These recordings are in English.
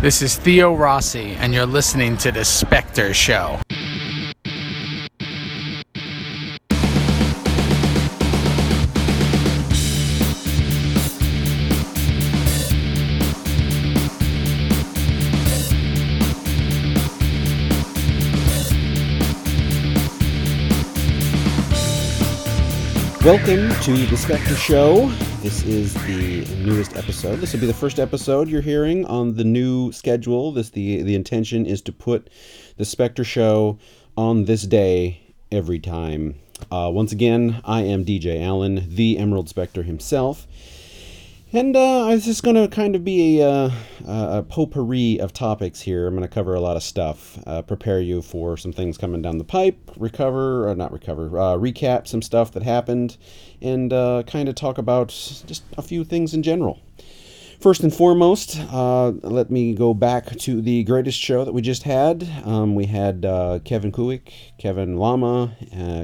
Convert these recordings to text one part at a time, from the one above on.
This is Theo Rossi, and you're listening to The Specter Show. Welcome to the Specter Show. This is the newest episode. This will be the first episode you're hearing on the new schedule. This the the intention is to put the Specter Show on this day every time. Uh, once again, I am DJ Allen, the Emerald Specter himself. And uh, this is going to kind of be a, uh, a potpourri of topics here. I'm going to cover a lot of stuff, uh, prepare you for some things coming down the pipe, recover, or not recover, uh, recap some stuff that happened, and uh, kind of talk about just a few things in general. First and foremost, uh, let me go back to the greatest show that we just had. Um, we had Kevin Kuik, Kevin Lama,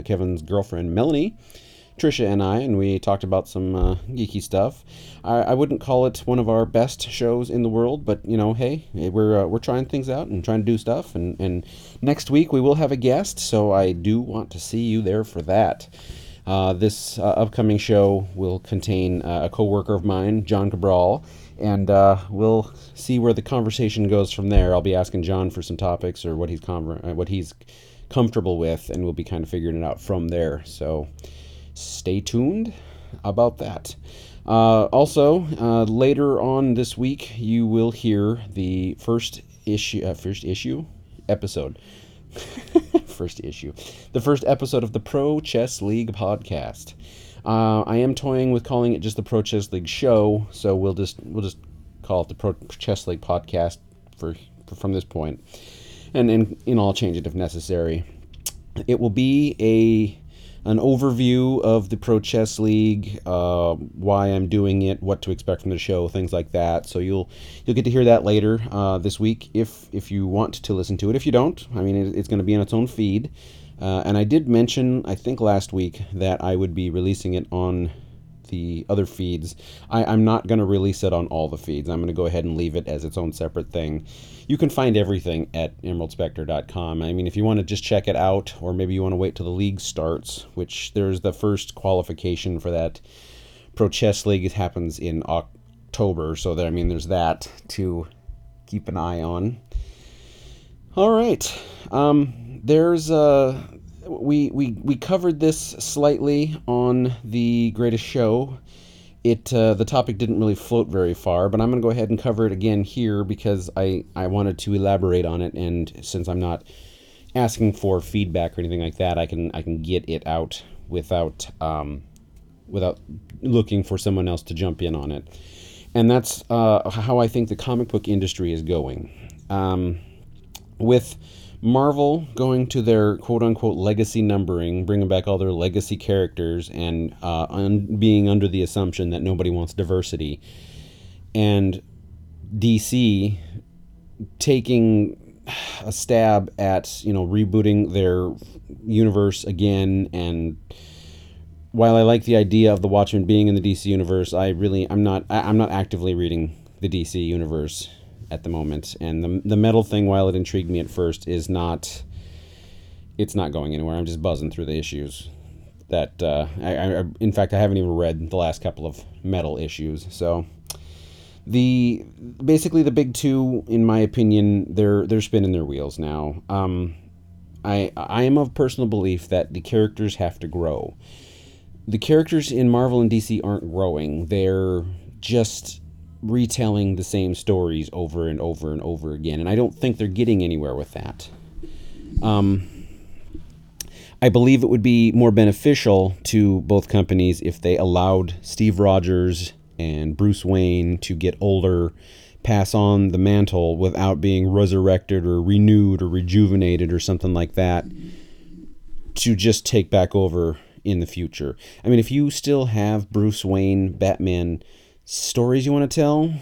Kevin's girlfriend Melanie. Trisha and I, and we talked about some uh, geeky stuff. I, I, wouldn't call it one of our best shows in the world, but you know, hey, we're uh, we're trying things out and trying to do stuff. And and next week we will have a guest, so I do want to see you there for that. Uh, this uh, upcoming show will contain uh, a coworker of mine, John Cabral, and uh, we'll see where the conversation goes from there. I'll be asking John for some topics or what he's what he's comfortable with, and we'll be kind of figuring it out from there. So stay tuned about that. Uh, also, uh, later on this week, you will hear the first issue, uh, first issue, episode, first issue, the first episode of the Pro Chess League podcast. Uh, I am toying with calling it just the Pro Chess League show, so we'll just we'll just call it the Pro Chess League podcast for, for from this point, and and you know I'll change it if necessary. It will be a an overview of the Pro Chess League, uh, why I'm doing it, what to expect from the show, things like that. So you'll you'll get to hear that later uh, this week if if you want to listen to it. If you don't, I mean, it, it's going to be on its own feed. Uh, and I did mention, I think last week, that I would be releasing it on the other feeds. I, I'm not going to release it on all the feeds. I'm going to go ahead and leave it as its own separate thing. You can find everything at emeraldspectre.com. I mean, if you want to just check it out, or maybe you want to wait till the league starts, which there's the first qualification for that Pro Chess League it happens in October. So there, I mean, there's that to keep an eye on. All right. Um, there's uh, we, we, we covered this slightly on the greatest show. It uh, the topic didn't really float very far, but I'm going to go ahead and cover it again here because I, I wanted to elaborate on it, and since I'm not asking for feedback or anything like that, I can I can get it out without um, without looking for someone else to jump in on it, and that's uh, how I think the comic book industry is going. Um, with Marvel going to their quote unquote legacy numbering, bringing back all their legacy characters, and uh, un- being under the assumption that nobody wants diversity, and DC taking a stab at you know rebooting their universe again. And while I like the idea of the Watchmen being in the DC universe, I really I'm not I'm not actively reading the DC universe at the moment. And the the metal thing, while it intrigued me at first, is not. It's not going anywhere. I'm just buzzing through the issues. That uh, I, I, in fact, I haven't even read the last couple of metal issues. So the basically the big two, in my opinion, they're they're spinning their wheels now. Um, I I am of personal belief that the characters have to grow. The characters in Marvel and DC aren't growing. They're just retelling the same stories over and over and over again, and I don't think they're getting anywhere with that. Um, I believe it would be more beneficial to both companies if they allowed Steve Rogers and Bruce Wayne to get older, pass on the mantle without being resurrected or renewed or rejuvenated or something like that, to just take back over in the future. I mean, if you still have Bruce Wayne, Batman, stories you want to tell,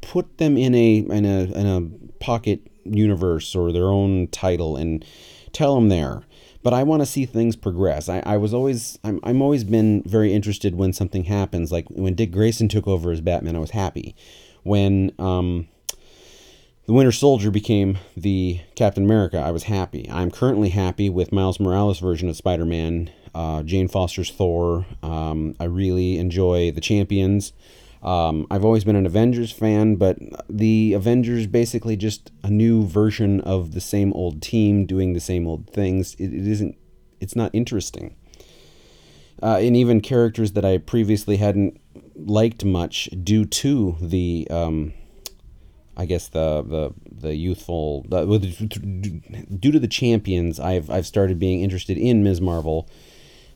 put them in a in a in a pocket universe or their own title and tell them there. But I want to see things progress. I, I was always I'm I'm always been very interested when something happens. Like when Dick Grayson took over as Batman, I was happy. When um the Winter Soldier became the Captain America, I was happy. I'm currently happy with Miles Morales' version of Spider Man, uh, Jane Foster's Thor. Um, I really enjoy the Champions. Um, I've always been an Avengers fan, but the Avengers basically just a new version of the same old team doing the same old things. it, it isn't. It's not interesting. Uh, and even characters that I previously hadn't liked much due to the, um, I guess the the the youthful the, due to the champions, I've I've started being interested in Ms. Marvel,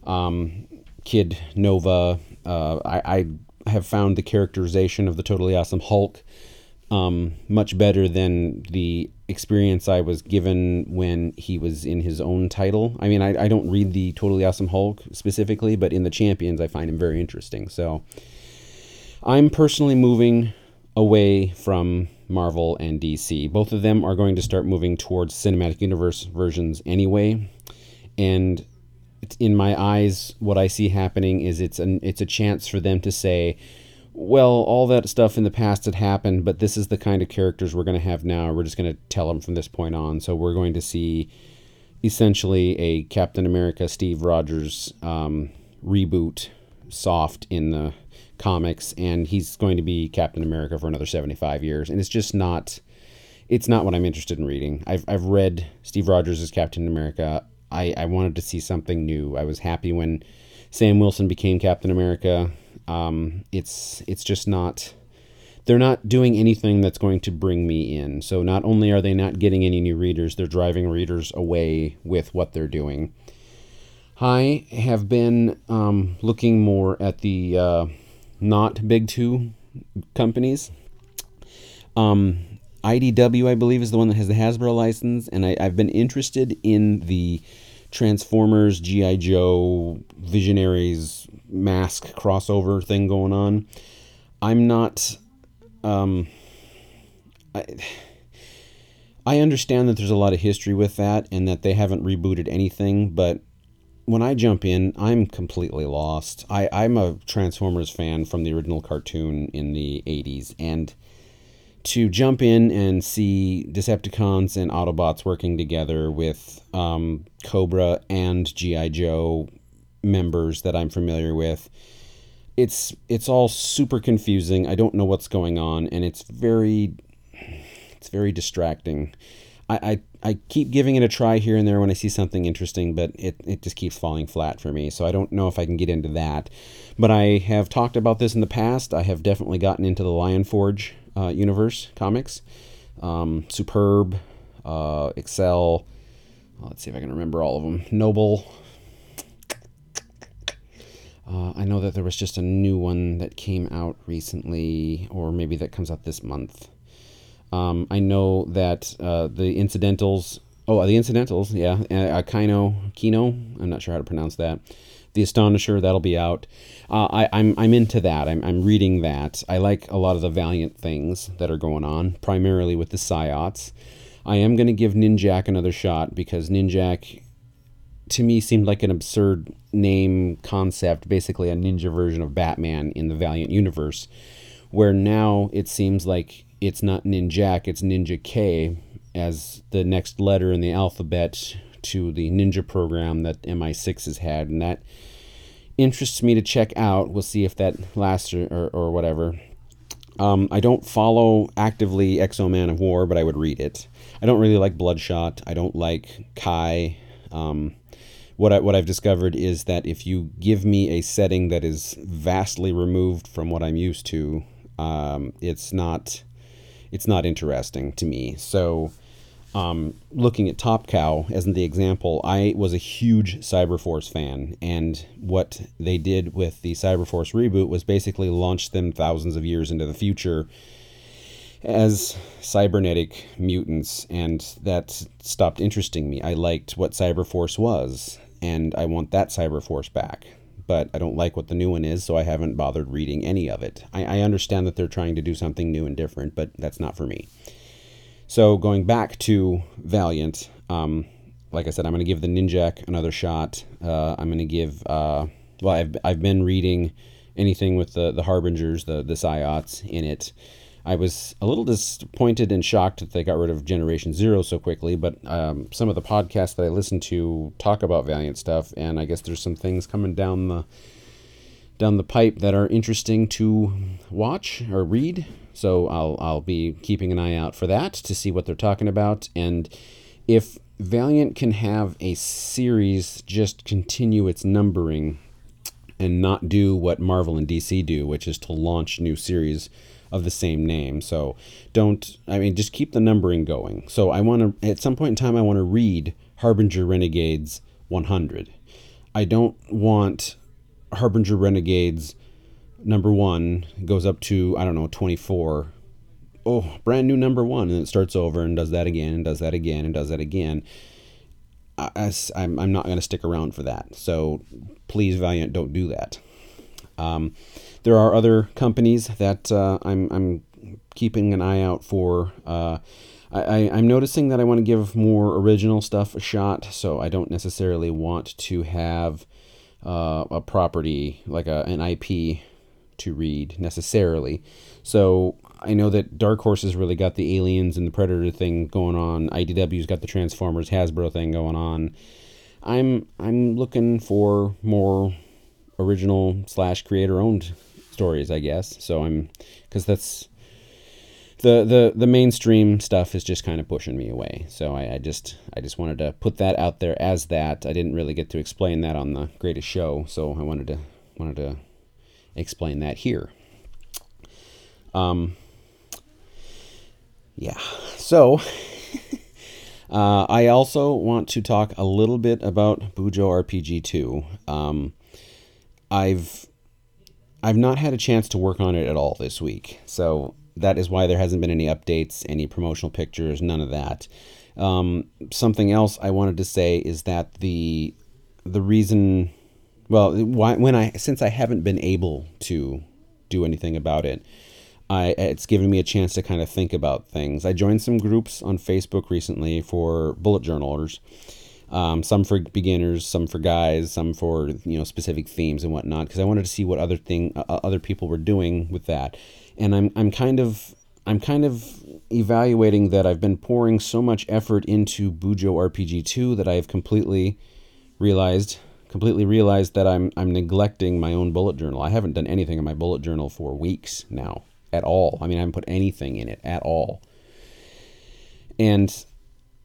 um, Kid Nova. Uh, I, I have found the characterization of the totally awesome Hulk um, much better than the experience I was given when he was in his own title. I mean, I, I don't read the Totally Awesome Hulk specifically, but in the Champions, I find him very interesting. So I'm personally moving away from Marvel and DC. Both of them are going to start moving towards cinematic universe versions anyway. And in my eyes, what I see happening is it's an it's a chance for them to say, well, all that stuff in the past had happened, but this is the kind of characters we're going to have now. We're just going to tell them from this point on. So we're going to see essentially a Captain America Steve Rogers um, reboot, soft in the comics, and he's going to be Captain America for another 75 years. And it's just not. It's not what I'm interested in reading. I've, I've read Steve Rogers as Captain America. I, I wanted to see something new. I was happy when Sam Wilson became Captain America. Um, it's it's just not. They're not doing anything that's going to bring me in. So not only are they not getting any new readers, they're driving readers away with what they're doing. I have been um, looking more at the uh, not big two companies. Um, IDW, I believe, is the one that has the Hasbro license, and I, have been interested in the Transformers, G.I. Joe, Visionaries mask crossover thing going on. I'm not. Um, I, I understand that there's a lot of history with that and that they haven't rebooted anything, but when I jump in, I'm completely lost. I, I'm a Transformers fan from the original cartoon in the 80s, and to jump in and see Decepticons and Autobots working together with um, Cobra and GI Joe members that I'm familiar with. It's it's all super confusing. I don't know what's going on, and it's very it's very distracting. I, I, I keep giving it a try here and there when I see something interesting, but it, it just keeps falling flat for me. So I don't know if I can get into that. But I have talked about this in the past. I have definitely gotten into the Lion Forge uh, universe comics. Um, Superb, uh, Accell. Let's see if I can remember all of them. Noble. Uh, I know that there was just a new one that came out recently, or maybe that comes out this month. Um, I know that uh, the incidentals. Oh, the incidentals, yeah. Uh, Kino, Kino. I'm not sure how to pronounce that. The Astonisher, that'll be out. Uh, I, I'm I'm into that. I'm I'm reading that. I like a lot of the Valiant things that are going on, primarily with the Psiots. I am going to give Ninjak another shot because Ninjak, to me, seemed like an absurd name concept, basically a ninja version of Batman in the Valiant universe, where now it seems like it's not Ninjak, it's Ninja K as the next letter in the alphabet to the ninja program that MI6 has had, and that interests me to check out. We'll see if that lasts or, or, or whatever. Um, I don't follow actively X-O Manowar, but I would read it. I don't really like Bloodshot. I don't like Kai. Um, what I, what I've discovered is that if you give me a setting that is vastly removed from what I'm used to, um, it's not it's not interesting to me. So um, looking at Top Cow as the example, I was a huge Cyberforce fan, and what they did with the Cyberforce reboot was basically launch them thousands of years into the future as cybernetic mutants, and that stopped interesting me. I liked what Cyberforce was, and I want that Cyberforce back. But I don't like what the new one is, so I haven't bothered reading any of it. I, I understand that they're trying to do something new and different, but that's not for me. So going back to Valiant, um, like I said, I'm going to give the Ninjak another shot. Uh, I'm going to give. Uh, well, I've I've been reading anything with the the Harbingers, the the Psiots in it. I was a little disappointed and shocked that they got rid of Generation Zero so quickly, but um, some of the podcasts that I listen to talk about Valiant stuff, and I guess there's some things coming down the down the pipe that are interesting to watch or read. So I'll I'll be keeping an eye out for that to see what they're talking about, and if Valiant can have a series just continue its numbering and not do what Marvel and DC do, which is to launch new series of the same name. So don't, I mean, just keep the numbering going. So I want to, at some point in time, I want to read Harbinger Renegades 100. I don't want Harbinger Renegades number one goes up to, I don't know, 24. Oh, brand new number one. And it starts over and does that again and does that again and does that again. I, I'm, I'm not going to stick around for that. So please, Valiant, don't do that. Um, there are other companies that uh, I'm, I'm keeping an eye out for. Uh, I, am noticing that I want to give more original stuff a shot, so I don't necessarily want to have uh, a property like a, an IP to read necessarily. So I know that Dark Horse has really got the Aliens and the Predator thing going on. IDW's got the Transformers Hasbro thing going on. I'm I'm looking for more original slash creator owned stories, I guess. So I'm because that's the the the mainstream stuff is just kind of pushing me away. So I, I, just I just wanted to put that out there as that. I didn't really get to explain that on the greatest show, so I wanted to wanted to explain that here. Um. Yeah. So. uh, I also want to talk a little bit about Bujo RPG 2. Um, I've I've not had a chance to work on it at all this week. So that is why there hasn't been any updates, any promotional pictures, none of that. Um, something else I wanted to say is that the the reason, well, why, when I since I haven't been able to do anything about it, I it's given me a chance to kind of think about things. I joined some groups on Facebook recently for bullet journalers, um, some for beginners, some for guys, some for you know specific themes and whatnot. Because I wanted to see what other thing uh, other people were doing with that, and I'm I'm kind of I'm kind of evaluating that I've been pouring so much effort into Bujo RPG 2 that I have completely realized completely realized that I'm I'm neglecting my own bullet journal. I haven't done anything in my bullet journal for weeks now at all. I mean, I haven't put anything in it at all. And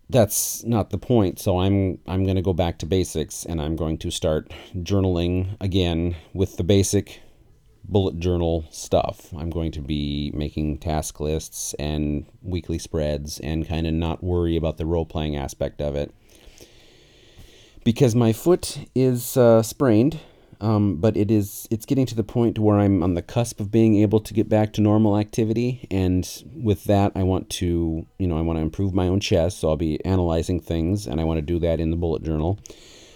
that's not the point. So I'm I'm going to go back to basics and I'm going to start journaling again with the basic bullet journal stuff. I'm going to be making task lists and weekly spreads and kind of not worry about the role playing aspect of it. Because my foot is uh, sprained um, but it is it's getting to the point where I'm on the cusp of being able to get back to normal activity, and with that, I want to you know I want to improve my own chest, so I'll be analyzing things, and I want to do that in the bullet journal.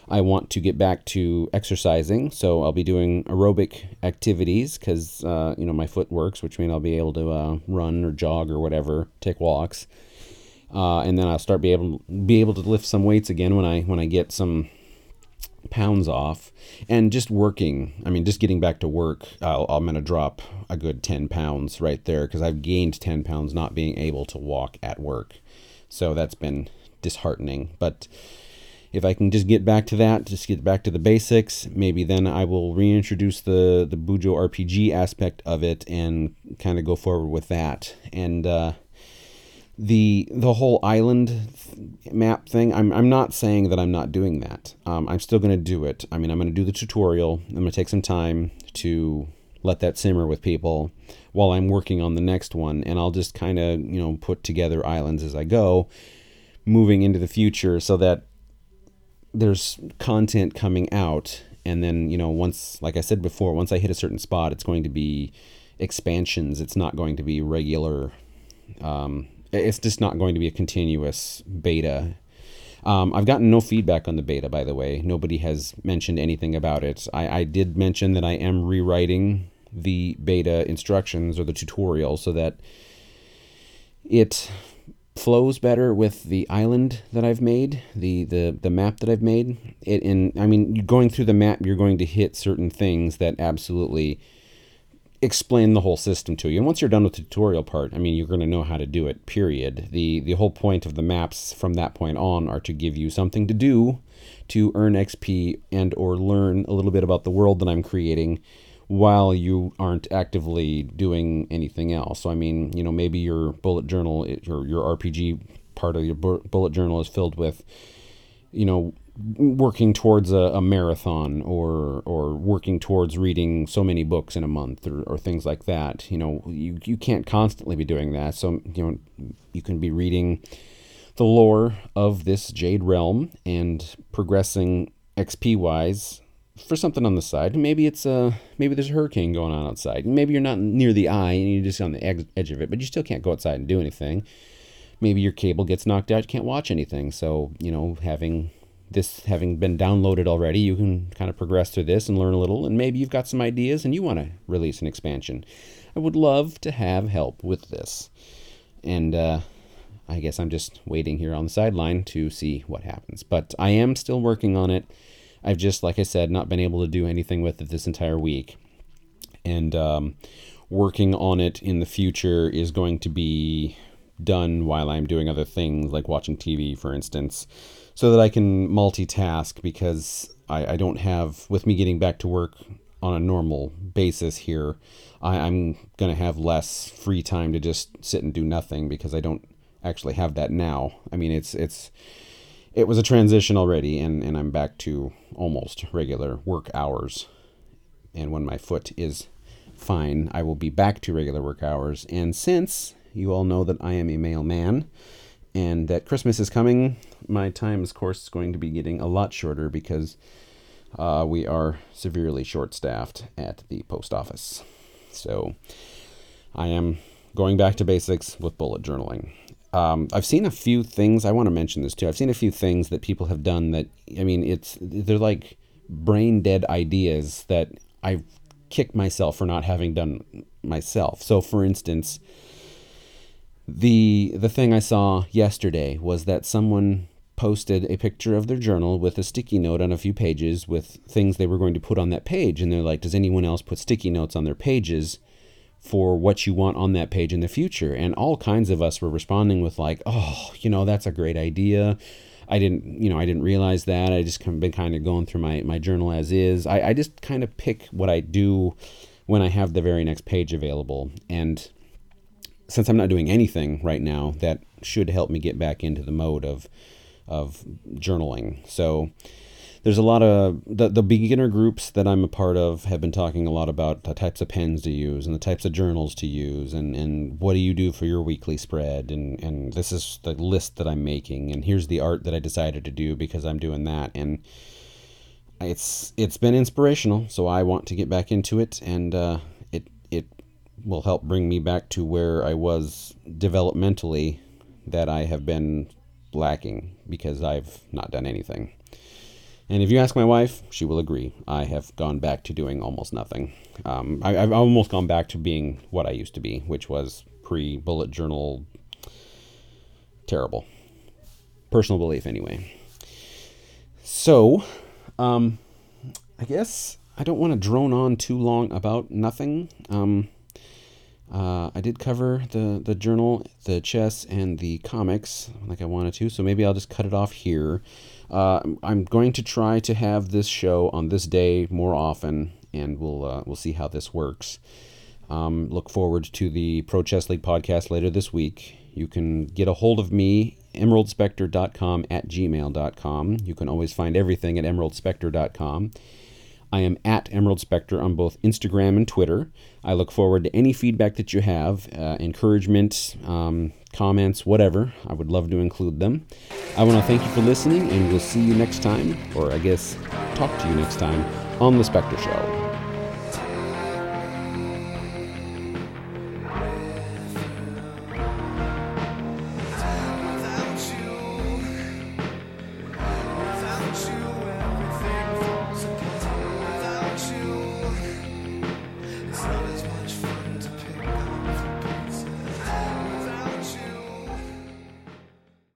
I want to get back to exercising, so I'll be doing aerobic activities because uh, you know my foot works, which means I'll be able to uh, run or jog or whatever, take walks, uh, and then I'll start be able be able to lift some weights again when I when I get some pounds off. And just working i mean just getting back to work i am going to drop a good 10 pounds right there because i've gained 10 pounds not being able to walk at work. So that's been disheartening. But if i can just get back to that just get back to the basics maybe then i will reintroduce the the bujo rpg aspect of it and kind of go forward with that. And uh the the whole island map thing i'm, I'm not saying that i'm not doing that. Um, i'm still going to do it. I mean i'm going to do the tutorial. I'm going to take some time to let that simmer with people while i'm working on the next one. And i'll just kind of you know put together islands as i go moving into the future so that there's content coming out and then you know once like i said before once i hit a certain spot it's going to be expansions it's not going to be regular um, it's just not going to be a continuous beta. Um, I've gotten no feedback on the beta, by the way. Nobody has mentioned anything about it. I, I did mention that I am rewriting the beta instructions or the tutorial so that it flows better with the island that I've made, the the the map that I've made. It in I mean, going through the map, you're going to hit certain things that absolutely explain the whole system to you. And once you're done with the tutorial part, I mean, you're going to know how to do it, period. The, the whole point of the maps from that point on are to give you something to do to earn XP and or learn a little bit about the world that I'm creating while you aren't actively doing anything else. So I mean, you know, maybe your bullet journal, your your RPG part of your bullet journal is filled with, you know, working towards a, a, marathon or or working towards reading so many books in a month or, or things like that. You know, you you can't constantly be doing that. So you know, you can be reading the lore of this Jade realm and progressing XP wise for something on the side. Maybe it's a maybe there's a hurricane going on outside. Maybe you're not near the eye and you're just on the edge of it, but you still can't go outside and do anything. Maybe your cable gets knocked out, you can't watch anything. So you know, having this having been downloaded already, you can kind of progress through this and learn a little. And maybe you've got some ideas and you want to release an expansion. I would love to have help with this, and uh, I guess I'm just waiting here on the sideline to see what happens. But I am still working on it I've just, like I said, not been able to do anything with it this entire week. And um, working on it in the future is going to be done while I'm doing other things, like watching TV, for instance, so that I can multitask because I, I don't have, with me getting back to work on a normal basis here, I, I'm going to have less free time to just sit and do nothing because I don't actually have that now. I mean, it's, it's, it was a transition already, and, and I'm back to almost regular work hours. And when my foot is fine, I will be back to regular work hours. And since you all know that I am a mail man and that Christmas is coming, my time, of course, is going to be getting a lot shorter because uh, we are severely short staffed at the post office. So I am going back to basics with bullet journaling. Um, I've seen a few things. I want to mention this too. I've seen a few things that people have done that I mean, it's they're like brain dead ideas that I kick myself for not having done myself. So, for instance, the the thing I saw yesterday was that someone posted a picture of their journal with a sticky note on a few pages with things they were going to put on that page and they're like does anyone else put sticky notes on their pages for what you want on that page in the future. And all kinds of us were responding with like, "Oh, you know, that's a great idea." I didn't, you know, I didn't realize that. I just been kind of going through my, my journal as is. I, I just kind of pick what I do when I have the very next page available. And since I'm not doing anything right now, that should help me get back into the mode of of journaling. So there's a lot of the, the beginner groups that I'm a part of have been talking a lot about the types of pens to use and the types of journals to use and, and what do you do for your weekly spread? And, and this is the list that I'm making and here's the art that I decided to do because I'm doing that. And it's it's been inspirational. So I want to get back into it and uh, it it will help bring me back to where I was developmentally that I have been lacking because I've not done anything. And if you ask my wife, she will agree. I have gone back to doing almost nothing. Um, I, have almost gone back to being what I used to be, which was pre bullet journal terrible. Personal belief, anyway. So, um, I guess I don't want to drone on too long about nothing. Um, uh, I did cover the, the journal, the chess, and the comics like I wanted to, so maybe I'll just cut it off here. Uh, I'm going to try to have this show on this day more often, and we'll uh, we'll see how this works. Um, look forward to the Pro Chess League podcast later this week. You can get a hold of me, emeraldspectre.com at gmail.com. You can always find everything at emeraldspectre.com. I am at Emerald Specter on both Instagram and Twitter. I look forward to any feedback that you have, uh, encouragement, um, comments, whatever. I would love to include them. I want to thank you for listening, and we'll see you next time, or I guess talk to you next time on The Specter Show.